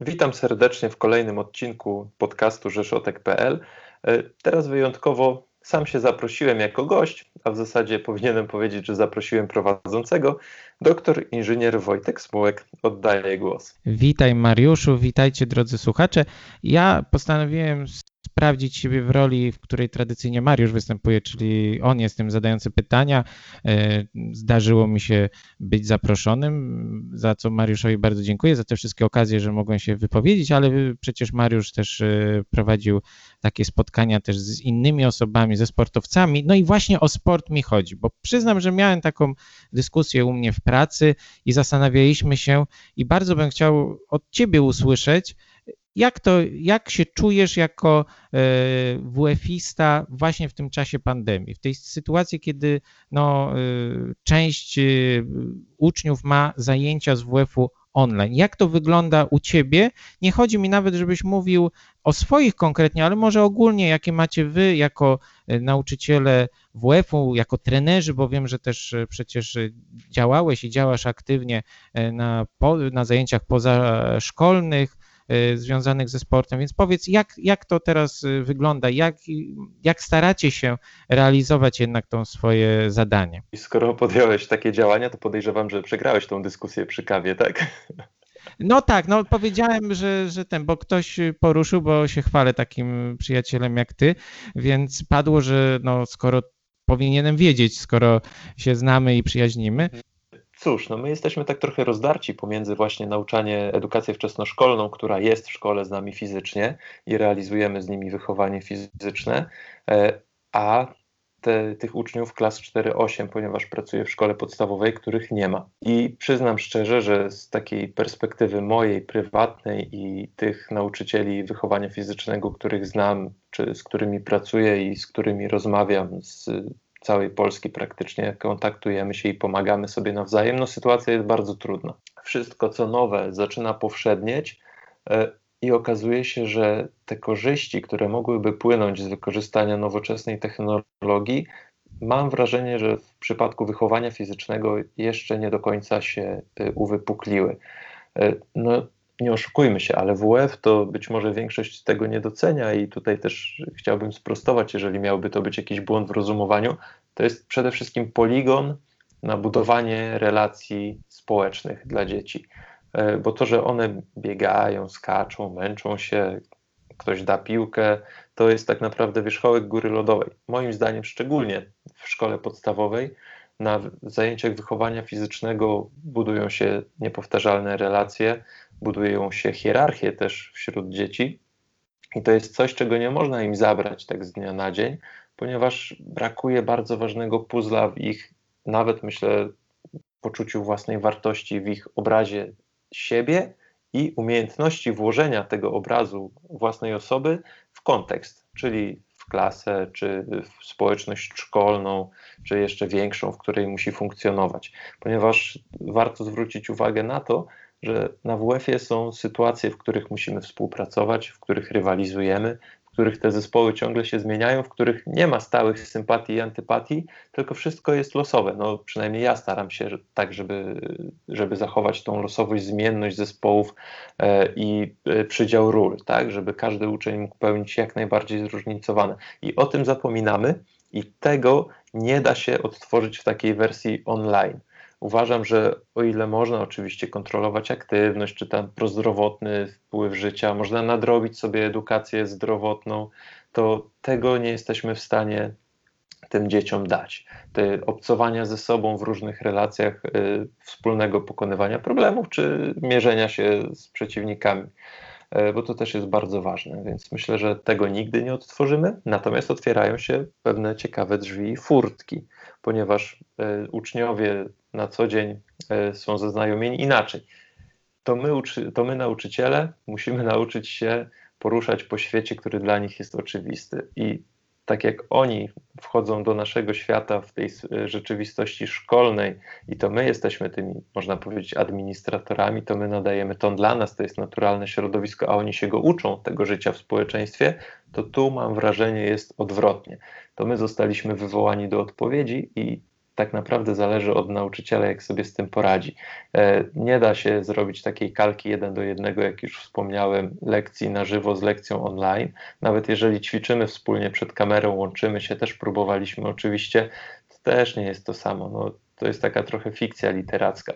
Witam serdecznie w kolejnym odcinku podcastu Rzeszotek.pl. E, teraz wyjątkowo sam się zaprosiłem jako gość, a w zasadzie powinienem powiedzieć, że zaprosiłem prowadzącego, doktor inżynier Wojtek Smułek. Oddaję głos. Witaj Mariuszu, witajcie drodzy słuchacze. Ja postanowiłem sprawdzić siebie w roli, w której tradycyjnie Mariusz występuje, czyli on jest tym zadający pytania. E, zdarzyło mi się być zaproszonym, za co Mariuszowi bardzo dziękuję, za te wszystkie okazje, że mogłem się wypowiedzieć, ale przecież Mariusz też e, prowadził takie spotkania też z innymi osobami, ze sportowcami. No i właśnie o sport mi chodzi, bo przyznam, że miałem taką dyskusję u mnie w pracy i zastanawialiśmy się i bardzo bym chciał od ciebie usłyszeć, jak, to, jak się czujesz jako e, WF-ista właśnie w tym czasie pandemii, w tej sytuacji, kiedy no, e, część e, uczniów ma zajęcia z WF-u online. Jak to wygląda u Ciebie? Nie chodzi mi nawet, żebyś mówił o swoich konkretnie, ale może ogólnie, jakie macie Wy jako nauczyciele WF-u, jako trenerzy, bo wiem, że też przecież działałeś i działasz aktywnie na, na zajęciach pozaszkolnych, związanych ze sportem. Więc powiedz, jak, jak to teraz y, wygląda? Jak, jak staracie się realizować jednak to swoje zadanie? I skoro podjąłeś takie działania, to podejrzewam, że przegrałeś tą dyskusję przy kawie, tak? No tak, no powiedziałem, że, że ten, bo ktoś poruszył, bo się chwalę takim przyjacielem jak ty, więc padło, że no skoro powinienem wiedzieć, skoro się znamy i przyjaźnimy, Cóż, no my jesteśmy tak trochę rozdarci pomiędzy właśnie nauczanie, edukację wczesnoszkolną, która jest w szkole z nami fizycznie i realizujemy z nimi wychowanie fizyczne, e, a te, tych uczniów klas 4-8, ponieważ pracuję w szkole podstawowej, których nie ma. I przyznam szczerze, że z takiej perspektywy mojej, prywatnej i tych nauczycieli wychowania fizycznego, których znam, czy z którymi pracuję i z którymi rozmawiam, z całej Polski praktycznie kontaktujemy się i pomagamy sobie nawzajem, no sytuacja jest bardzo trudna. Wszystko co nowe zaczyna powszednieć e, i okazuje się, że te korzyści, które mogłyby płynąć z wykorzystania nowoczesnej technologii, mam wrażenie, że w przypadku wychowania fizycznego jeszcze nie do końca się e, uwypukliły. E, no, nie oszukujmy się, ale WF to być może większość tego nie docenia i tutaj też chciałbym sprostować, jeżeli miałby to być jakiś błąd w rozumowaniu, to jest przede wszystkim poligon na budowanie relacji społecznych dla dzieci. E, bo to, że one biegają, skaczą, męczą się, ktoś da piłkę, to jest tak naprawdę wierzchołek góry lodowej. Moim zdaniem, szczególnie w szkole podstawowej, na zajęciach wychowania fizycznego budują się niepowtarzalne relacje, budują się hierarchie też wśród dzieci. I to jest coś, czego nie można im zabrać tak z dnia na dzień, ponieważ brakuje bardzo ważnego puzla w ich, nawet myślę, poczuciu własnej wartości, w ich obrazie siebie i umiejętności włożenia tego obrazu własnej osoby w kontekst, czyli w klasę, czy w społeczność szkolną, czy jeszcze większą, w której musi funkcjonować. Ponieważ warto zwrócić uwagę na to, że na WF-ie są sytuacje, w których musimy współpracować, w których rywalizujemy, w których te zespoły ciągle się zmieniają, w których nie ma stałych sympatii i antypatii, tylko wszystko jest losowe. No, przynajmniej ja staram się tak, żeby, żeby zachować tą losowość, zmienność zespołów e, i e, przydział ról, tak, żeby każdy uczeń mógł pełnić jak najbardziej zróżnicowane. I o tym zapominamy i tego nie da się odtworzyć w takiej wersji online. Uważam, że o ile można oczywiście kontrolować aktywność, czy ten prozdrowotny wpływ życia, można nadrobić sobie edukację zdrowotną, to tego nie jesteśmy w stanie tym dzieciom dać. Te obcowania ze sobą w różnych relacjach, y, wspólnego pokonywania problemów, czy mierzenia się z przeciwnikami, y, bo to też jest bardzo ważne, więc myślę, że tego nigdy nie odtworzymy, natomiast otwierają się pewne ciekawe drzwi i furtki, ponieważ y, uczniowie na co dzień e, są zaznajomieni inaczej. To my, to my, nauczyciele, musimy nauczyć się poruszać po świecie, który dla nich jest oczywisty. I tak jak oni wchodzą do naszego świata w tej rzeczywistości szkolnej i to my jesteśmy tymi, można powiedzieć, administratorami, to my nadajemy ton dla nas, to jest naturalne środowisko, a oni się go uczą, tego życia w społeczeństwie, to tu mam wrażenie jest odwrotnie. To my zostaliśmy wywołani do odpowiedzi i tak naprawdę zależy od nauczyciela, jak sobie z tym poradzi. E, nie da się zrobić takiej kalki jeden do jednego, jak już wspomniałem, lekcji na żywo z lekcją online. Nawet jeżeli ćwiczymy wspólnie przed kamerą, łączymy się, też próbowaliśmy oczywiście, to też nie jest to samo. No, to jest taka trochę fikcja literacka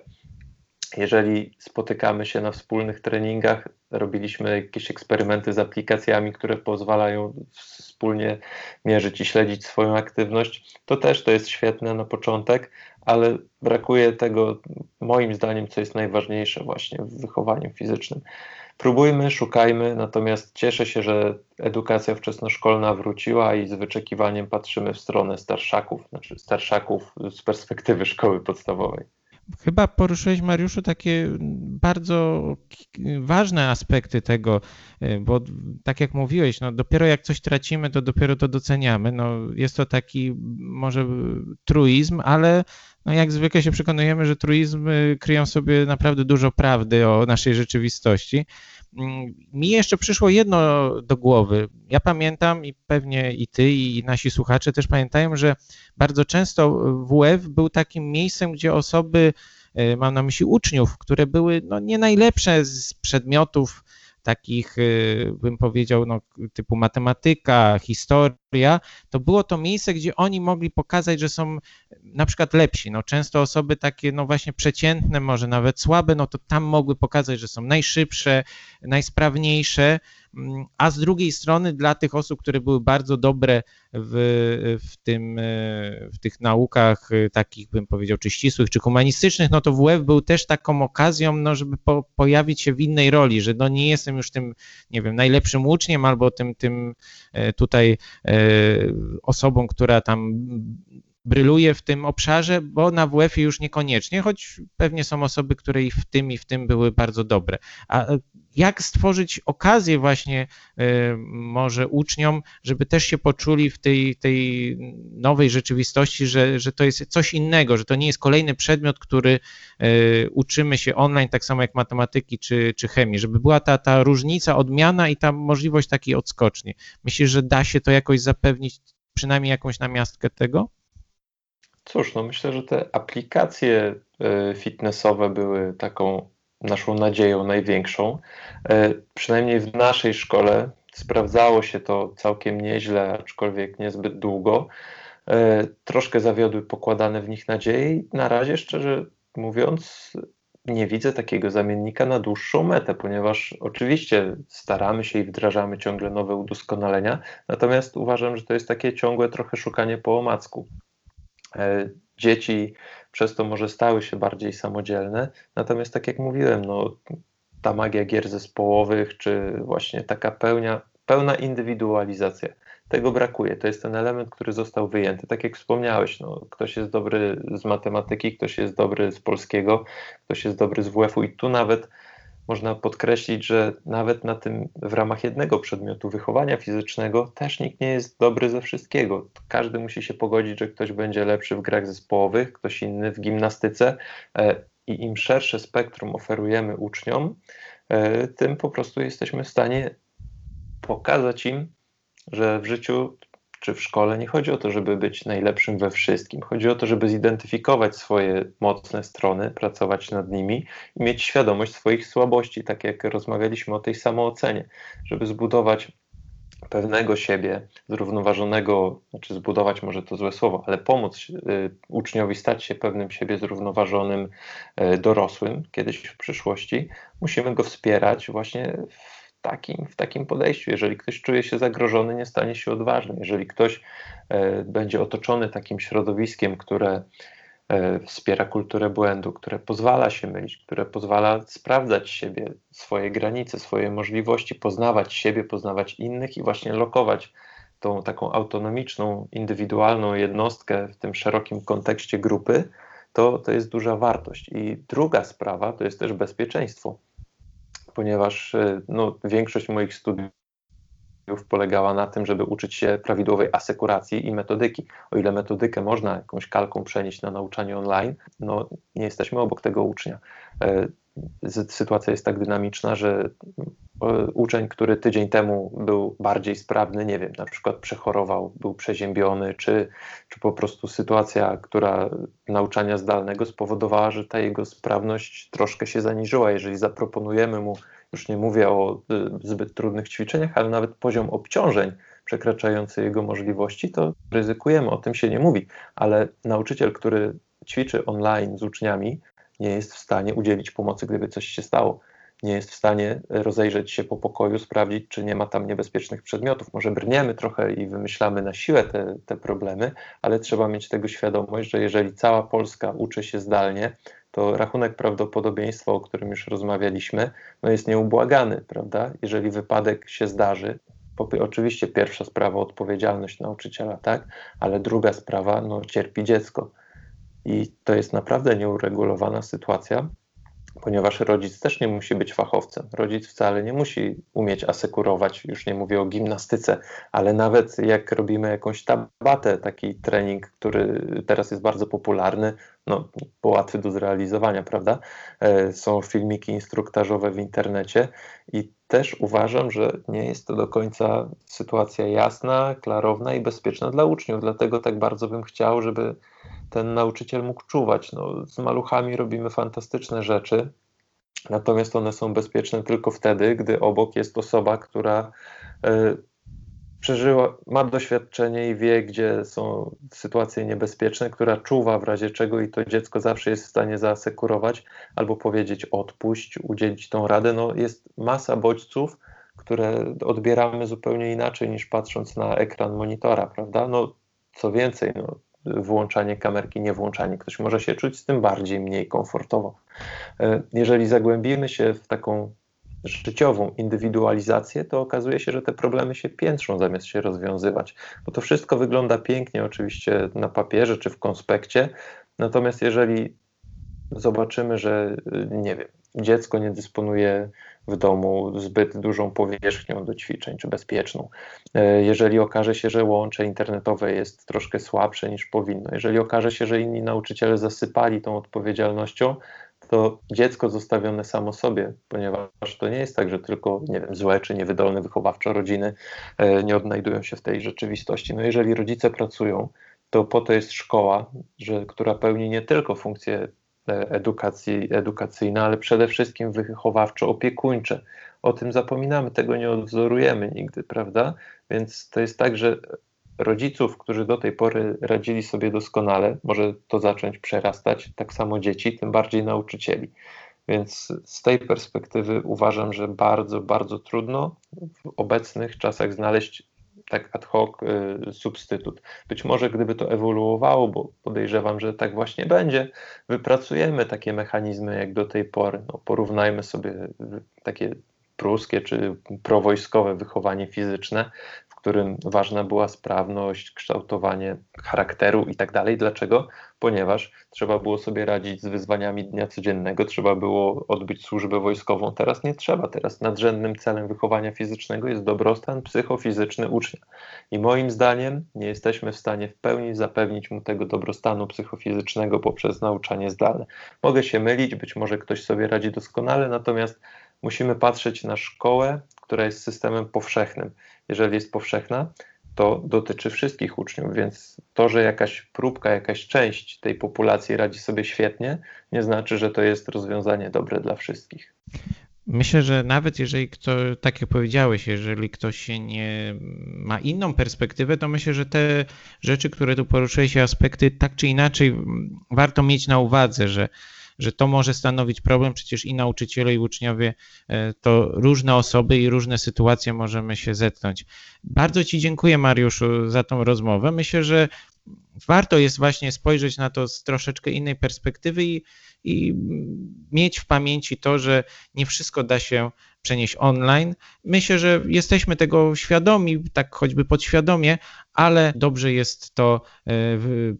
jeżeli spotykamy się na wspólnych treningach, robiliśmy jakieś eksperymenty z aplikacjami, które pozwalają wspólnie mierzyć i śledzić swoją aktywność, to też to jest świetne na początek, ale brakuje tego, moim zdaniem, co jest najważniejsze właśnie w wychowaniu fizycznym. Próbujmy, szukajmy, natomiast cieszę się, że edukacja wczesnoszkolna wróciła i z wyczekiwaniem patrzymy w stronę starszaków, znaczy starszaków z perspektywy szkoły podstawowej. Chyba poruszyłeś, Mariuszu, takie bardzo ważne aspekty tego, e, bo tak jak mówiłeś, no dopiero jak coś tracimy, to dopiero to doceniamy. No jest to taki może truizm, ale no jak zwykle się przekonujemy, że truizmy kryją sobie naprawdę dużo prawdy o naszej rzeczywistości. Mm, mi jeszcze przyszło jedno do głowy. Ja pamiętam i pewnie i ty, i nasi słuchacze też pamiętają, że bardzo często WF był takim miejscem, gdzie osoby, e, mam na myśli uczniów, które były no, nie najlepsze z przedmiotów takich, y, bym powiedział, no, typu matematyka, historia, to było to miejsce, gdzie oni mogli pokazać, że są na przykład lepsi. No, często osoby takie, no właśnie przeciętne, może nawet słabe, no to tam mogły pokazać, że są najszybsze, najsprawniejsze, mm, a z drugiej strony dla tych osób, które były bardzo dobre w, w, tym, w tych naukach takich, bym powiedział, czy ścisłych, czy humanistycznych, no to WF był też taką okazją, no, żeby po, pojawić się w innej roli, że no nie jestem już tym, nie wiem, najlepszym uczniem albo tym, tym e, tutaj e, osobą, która tam bryluje w tym obszarze, bo na WF-ie już niekoniecznie, choć pewnie są osoby, które i w tym, i w tym były bardzo dobre. A jak stworzyć okazję właśnie y, może uczniom, żeby też się poczuli w tej, tej nowej rzeczywistości, że, że to jest coś innego, że to nie jest kolejny przedmiot, który y, uczymy się online, tak samo jak matematyki czy, czy chemii, żeby była ta, ta różnica, odmiana i ta możliwość takiej odskoczni. Myślisz, że da się to jakoś zapewnić, przynajmniej jakąś namiastkę tego? Cóż, no myślę, że te aplikacje y, fitnessowe były taką naszą nadzieją największą. E, przynajmniej w naszej szkole sprawdzało się to całkiem nieźle, aczkolwiek niezbyt długo. E, troszkę zawiodły pokładane w nich nadzieje i na razie, szczerze mówiąc, nie widzę takiego zamiennika na dłuższą metę, ponieważ oczywiście staramy się i wdrażamy ciągle nowe udoskonalenia, natomiast uważam, że to jest takie ciągłe trochę szukanie po omacku. E, dzieci przez to może stały się bardziej samodzielne. Natomiast tak jak mówiłem, no, ta magia gier zespołowych, czy właśnie taka pełnia, pełna indywidualizacja, tego brakuje. To jest ten element, który został wyjęty. Tak jak wspomniałeś, no, ktoś jest dobry z matematyki, ktoś jest dobry z polskiego, ktoś jest dobry z WF-u i tu nawet można podkreślić, że nawet na tym w ramach jednego przedmiotu wychowania fizycznego też nikt nie jest dobry ze wszystkiego. Każdy musi się pogodzić, że ktoś będzie lepszy w grach zespołowych, ktoś inny w gimnastyce e, i im szersze spektrum oferujemy uczniom, e, tym po prostu jesteśmy w stanie pokazać im, że w życiu czy w szkole nie chodzi o to, żeby być najlepszym we wszystkim. Chodzi o to, żeby zidentyfikować swoje mocne strony, pracować nad nimi i mieć świadomość swoich słabości, tak jak rozmawialiśmy o tej samoocenie, żeby zbudować pewnego siebie, zrównoważonego, znaczy zbudować może to złe słowo, ale pomóc y, uczniowi stać się pewnym siebie zrównoważonym y, dorosłym kiedyś w przyszłości, musimy go wspierać właśnie w takim, w takim podejściu. Jeżeli ktoś czuje się zagrożony, nie stanie się odważny. Jeżeli ktoś e, będzie otoczony takim środowiskiem, które e, wspiera kulturę błędu, które pozwala się mylić, które pozwala sprawdzać siebie, swoje granice, swoje możliwości, poznawać siebie, poznawać innych i właśnie lokować tą taką autonomiczną, indywidualną jednostkę w tym szerokim kontekście grupy, to, to jest duża wartość. I druga sprawa to jest też bezpieczeństwo ponieważ e, no, większość moich studiów polegała na tym, żeby uczyć się prawidłowej asekuracji i metodyki. O ile metodykę można jakąś kalką przenieść na nauczanie online, no nie jesteśmy obok tego ucznia. E, sytuacja jest tak dynamiczna, że uczeń, który tydzień temu był bardziej sprawny, nie wiem, na przykład przechorował, był przeziębiony, czy, czy po prostu sytuacja, która nauczania zdalnego spowodowała, że ta jego sprawność troszkę się zaniżyła. Jeżeli zaproponujemy mu, już nie mówię o y, zbyt trudnych ćwiczeniach, ale nawet poziom obciążeń przekraczający jego możliwości, to ryzykujemy, o tym się nie mówi, ale nauczyciel, który ćwiczy online z uczniami, nie jest w stanie udzielić pomocy, gdyby coś się stało nie jest w stanie rozejrzeć się po pokoju, sprawdzić, czy nie ma tam niebezpiecznych przedmiotów. Może brniemy trochę i wymyślamy na siłę te, te problemy, ale trzeba mieć tego świadomość, że jeżeli cała Polska uczy się zdalnie, to rachunek prawdopodobieństwa, o którym już rozmawialiśmy, no jest nieubłagany, prawda? Jeżeli wypadek się zdarzy, oczywiście pierwsza sprawa odpowiedzialność nauczyciela, tak, ale druga sprawa, no cierpi dziecko. I to jest naprawdę nieuregulowana sytuacja, ponieważ rodzic też nie musi być fachowcem. Rodzic wcale nie musi umieć asekurować, już nie mówię o gimnastyce, ale nawet jak robimy jakąś tabatę, taki trening, który teraz jest bardzo popularny, no, łatwy do zrealizowania, prawda? E, są filmiki instruktażowe w internecie i też uważam, że nie jest to do końca sytuacja jasna, klarowna i bezpieczna dla uczniów. Dlatego tak bardzo bym chciał, żeby ten nauczyciel mógł czuwać. No, z maluchami robimy fantastyczne rzeczy, natomiast one są bezpieczne tylko wtedy, gdy obok jest osoba, która y, przeżyła, ma doświadczenie i wie, gdzie są sytuacje niebezpieczne, która czuwa w razie czego i to dziecko zawsze jest w stanie zaasekurować albo powiedzieć odpuść, udzielić tą radę. No, jest masa bodźców, które odbieramy zupełnie inaczej niż patrząc na ekran monitora, prawda? No, co więcej, no, włączanie kamerki, nie włączanie. Ktoś może się czuć z tym bardziej, mniej komfortowo. E, jeżeli zagłębimy się w taką życiową indywidualizację, to okazuje się, że te problemy się piętrzą zamiast się rozwiązywać. Bo to wszystko wygląda pięknie oczywiście na papierze czy w konspekcie, natomiast jeżeli zobaczymy, że nie wiem, dziecko nie dysponuje w domu zbyt dużą powierzchnią do ćwiczeń, czy bezpieczną. E, jeżeli okaże się, że łącze internetowe jest troszkę słabsze niż powinno, jeżeli okaże się, że inni nauczyciele zasypali tą odpowiedzialnością, to dziecko zostawione samo sobie, ponieważ to nie jest tak, że tylko nie wiem, złe czy niewydolne wychowawczo rodziny e, nie odnajdują się w tej rzeczywistości. No jeżeli rodzice pracują, to po to jest szkoła, że, która pełni nie tylko funkcję E, edukacji, edukacyjne, ale przede wszystkim wychowawczo-opiekuńcze. O tym zapominamy, tego nie odzorujemy nigdy, prawda? Więc to jest tak, że rodziców, którzy do tej pory radzili sobie doskonale, może to zacząć przerastać, tak samo dzieci, tym bardziej nauczycieli. Więc z tej perspektywy uważam, że bardzo, bardzo trudno w obecnych czasach znaleźć tak ad hoc y, substytut. Być może gdyby to ewoluowało, bo podejrzewam, że tak właśnie będzie, wypracujemy takie mechanizmy jak do tej pory. No, porównajmy sobie takie pruskie czy prowojskowe wychowanie fizyczne którym ważna była sprawność, kształtowanie charakteru i tak dalej. Dlaczego? Ponieważ trzeba było sobie radzić z wyzwaniami dnia codziennego, trzeba było odbyć służbę wojskową. Teraz nie trzeba. Teraz nadrzędnym celem wychowania fizycznego jest dobrostan psychofizyczny ucznia. I moim zdaniem nie jesteśmy w stanie w pełni zapewnić mu tego dobrostanu psychofizycznego poprzez nauczanie zdalne. Mogę się mylić, być może ktoś sobie radzi doskonale, natomiast musimy patrzeć na szkołę, która jest systemem powszechnym jeżeli jest powszechna, to dotyczy wszystkich uczniów, więc to, że jakaś próbka, jakaś część tej populacji radzi sobie świetnie, nie znaczy, że to jest rozwiązanie dobre dla wszystkich. Myślę, że nawet jeżeli kto, tak jak powiedziałeś, jeżeli ktoś się nie ma inną perspektywę, to myślę, że te rzeczy, które tu poruszyłeś, aspekty, tak czy inaczej warto mieć na uwadze, że że to może stanowić problem. Przecież i nauczyciele, i uczniowie e, to różne osoby i różne sytuacje możemy się zetknąć. Bardzo Ci dziękuję, Mariuszu, za tą rozmowę. Myślę, że warto jest właśnie spojrzeć na to z troszeczkę innej perspektywy i, i mieć w pamięci to, że nie wszystko da się przenieść online. Myślę, że jesteśmy tego świadomi, tak choćby podświadomie, ale dobrze jest to e,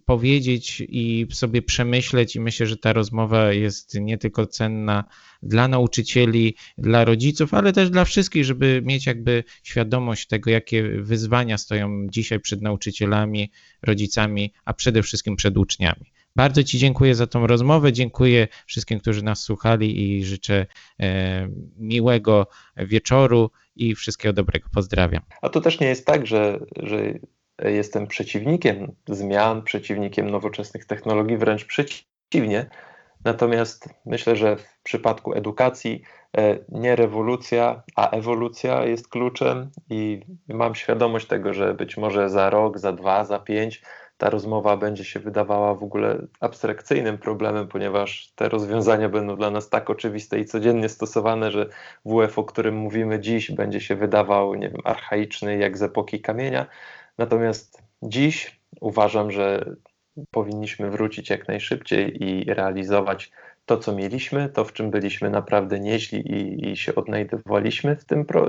powiedzieć i sobie przemyśleć, i myślę, że ta rozmowa jest nie tylko cenna dla nauczycieli, dla rodziców, ale też dla wszystkich, żeby mieć jakby świadomość tego, jakie wyzwania stoją dzisiaj przed nauczycielami, rodzicami, a przede wszystkim przed uczniami. Bardzo Ci dziękuję za tą rozmowę. Dziękuję wszystkim, którzy nas słuchali i życzę e, miłego wieczoru i wszystkiego dobrego. Pozdrawiam. A to też nie jest tak, że, że jestem przeciwnikiem zmian, przeciwnikiem nowoczesnych technologii, wręcz przeciwnie. Natomiast myślę, że w przypadku edukacji e, nie rewolucja, a ewolucja jest kluczem i mam świadomość tego, że być może za rok, za dwa, za pięć ta rozmowa będzie się wydawała w ogóle abstrakcyjnym problemem, ponieważ te rozwiązania będą dla nas tak oczywiste i codziennie stosowane, że WF, o którym mówimy dziś, będzie się wydawał, nie wiem, archaiczny jak z epoki kamienia. Natomiast dziś uważam, że powinniśmy wrócić jak najszybciej i realizować to, co mieliśmy, to, w czym byliśmy naprawdę nieźli i, i się odnajdywaliśmy w, tym pro,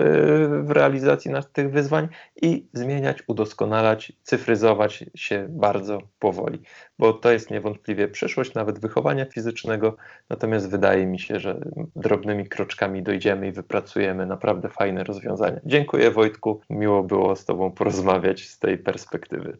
w realizacji tych wyzwań i zmieniać, udoskonalać, cyfryzować się bardzo powoli, bo to jest niewątpliwie przyszłość nawet wychowania fizycznego, natomiast wydaje mi się, że drobnymi kroczkami dojdziemy i wypracujemy naprawdę fajne rozwiązania. Dziękuję Wojtku, miło było z Tobą porozmawiać z tej perspektywy.